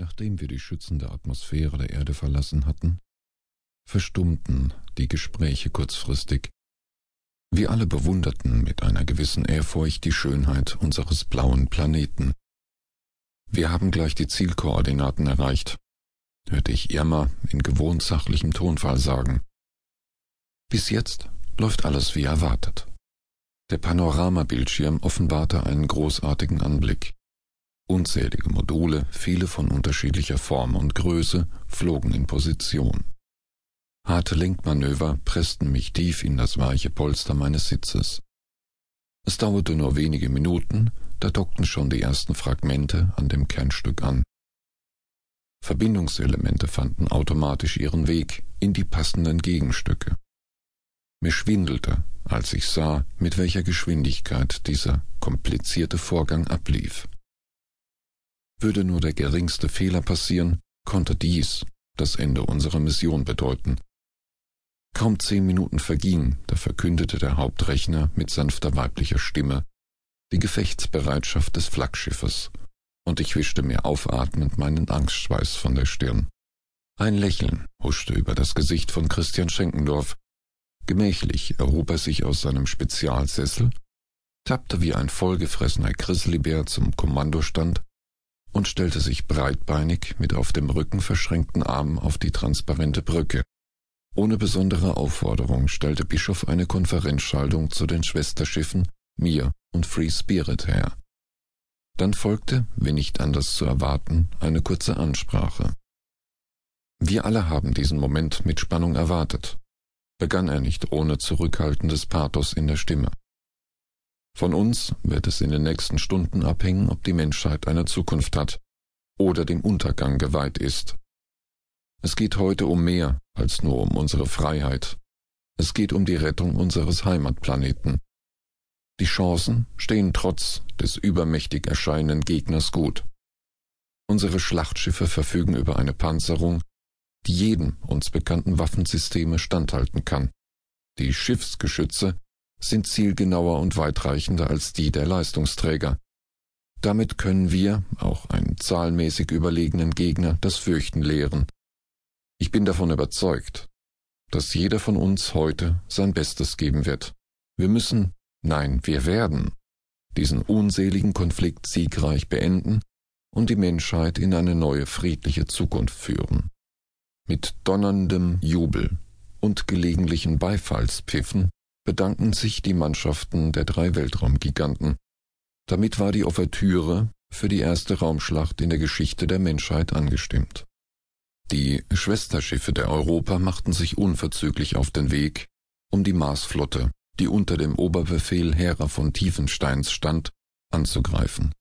Nachdem wir die schützende Atmosphäre der Erde verlassen hatten, verstummten die Gespräche kurzfristig. Wir alle bewunderten mit einer gewissen Ehrfurcht die Schönheit unseres blauen Planeten. Wir haben gleich die Zielkoordinaten erreicht, hörte ich Irma in gewohnt sachlichem Tonfall sagen. Bis jetzt läuft alles wie erwartet. Der Panoramabildschirm offenbarte einen großartigen Anblick. Unzählige Module, viele von unterschiedlicher Form und Größe, flogen in Position. Harte Lenkmanöver pressten mich tief in das weiche Polster meines Sitzes. Es dauerte nur wenige Minuten, da dockten schon die ersten Fragmente an dem Kernstück an. Verbindungselemente fanden automatisch ihren Weg in die passenden Gegenstücke. Mir schwindelte, als ich sah, mit welcher Geschwindigkeit dieser komplizierte Vorgang ablief. Würde nur der geringste Fehler passieren, konnte dies das Ende unserer Mission bedeuten. Kaum zehn Minuten vergingen, da verkündete der Hauptrechner mit sanfter weiblicher Stimme die Gefechtsbereitschaft des Flaggschiffes, und ich wischte mir aufatmend meinen Angstschweiß von der Stirn. Ein Lächeln huschte über das Gesicht von Christian Schenkendorf. Gemächlich erhob er sich aus seinem Spezialsessel, tappte wie ein vollgefressener Grizzlybär zum Kommandostand und stellte sich breitbeinig mit auf dem Rücken verschränkten Armen auf die transparente Brücke. Ohne besondere Aufforderung stellte Bischof eine Konferenzschaltung zu den Schwesterschiffen mir und Free Spirit her. Dann folgte, wie nicht anders zu erwarten, eine kurze Ansprache. Wir alle haben diesen Moment mit Spannung erwartet, begann er nicht ohne zurückhaltendes Pathos in der Stimme. Von uns wird es in den nächsten Stunden abhängen, ob die Menschheit eine Zukunft hat oder dem Untergang geweiht ist. Es geht heute um mehr als nur um unsere Freiheit. Es geht um die Rettung unseres Heimatplaneten. Die Chancen stehen trotz des übermächtig erscheinenden Gegners gut. Unsere Schlachtschiffe verfügen über eine Panzerung, die jedem uns bekannten Waffensysteme standhalten kann. Die Schiffsgeschütze sind zielgenauer und weitreichender als die der Leistungsträger. Damit können wir auch einen zahlenmäßig überlegenen Gegner das Fürchten lehren. Ich bin davon überzeugt, dass jeder von uns heute sein Bestes geben wird. Wir müssen, nein, wir werden, diesen unseligen Konflikt siegreich beenden und die Menschheit in eine neue friedliche Zukunft führen. Mit donnerndem Jubel und gelegentlichen Beifallspfiffen bedanken sich die Mannschaften der drei Weltraumgiganten. Damit war die Ouvertüre für die erste Raumschlacht in der Geschichte der Menschheit angestimmt. Die Schwesterschiffe der Europa machten sich unverzüglich auf den Weg, um die Marsflotte, die unter dem Oberbefehl Hera von Tiefensteins stand, anzugreifen.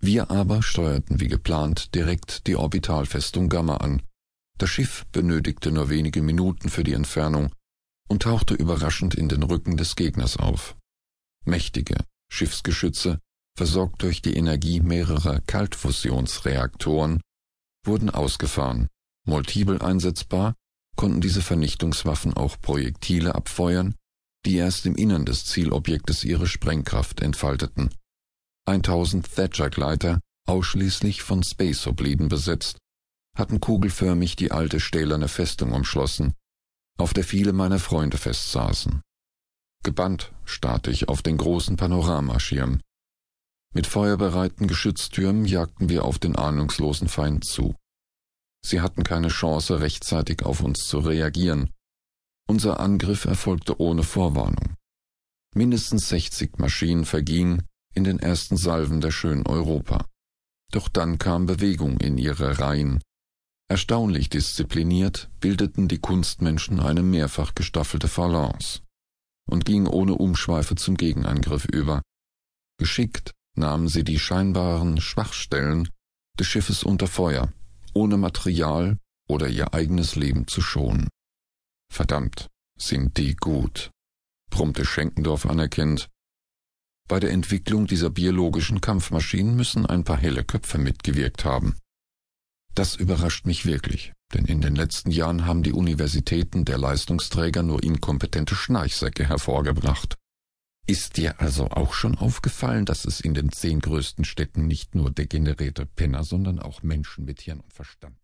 Wir aber steuerten wie geplant direkt die Orbitalfestung Gamma an. Das Schiff benötigte nur wenige Minuten für die Entfernung und tauchte überraschend in den Rücken des Gegners auf. Mächtige Schiffsgeschütze, versorgt durch die Energie mehrerer Kaltfusionsreaktoren, wurden ausgefahren. Multiple einsetzbar konnten diese Vernichtungswaffen auch Projektile abfeuern, die erst im Innern des Zielobjektes ihre Sprengkraft entfalteten. 1000 Thatcher-Gleiter, ausschließlich von Space-Hopliden besetzt, hatten kugelförmig die alte stählerne Festung umschlossen, auf der viele meiner Freunde festsaßen. Gebannt starrte ich auf den großen Panoramaschirm. Mit feuerbereiten Geschütztürmen jagten wir auf den ahnungslosen Feind zu. Sie hatten keine Chance, rechtzeitig auf uns zu reagieren. Unser Angriff erfolgte ohne Vorwarnung. Mindestens sechzig Maschinen vergingen in den ersten Salven der schönen Europa. Doch dann kam Bewegung in ihre Reihen, Erstaunlich diszipliniert bildeten die Kunstmenschen eine mehrfach gestaffelte Phalanx und gingen ohne Umschweife zum Gegenangriff über. Geschickt nahmen sie die scheinbaren Schwachstellen des Schiffes unter Feuer, ohne Material oder ihr eigenes Leben zu schonen. Verdammt, sind die gut, brummte Schenkendorf anerkennt. Bei der Entwicklung dieser biologischen Kampfmaschinen müssen ein paar helle Köpfe mitgewirkt haben. Das überrascht mich wirklich, denn in den letzten Jahren haben die Universitäten der Leistungsträger nur inkompetente Schnarchsäcke hervorgebracht. Ist dir also auch schon aufgefallen, dass es in den zehn größten Städten nicht nur degenerierte Penner, sondern auch Menschen mit Hirn und Verstand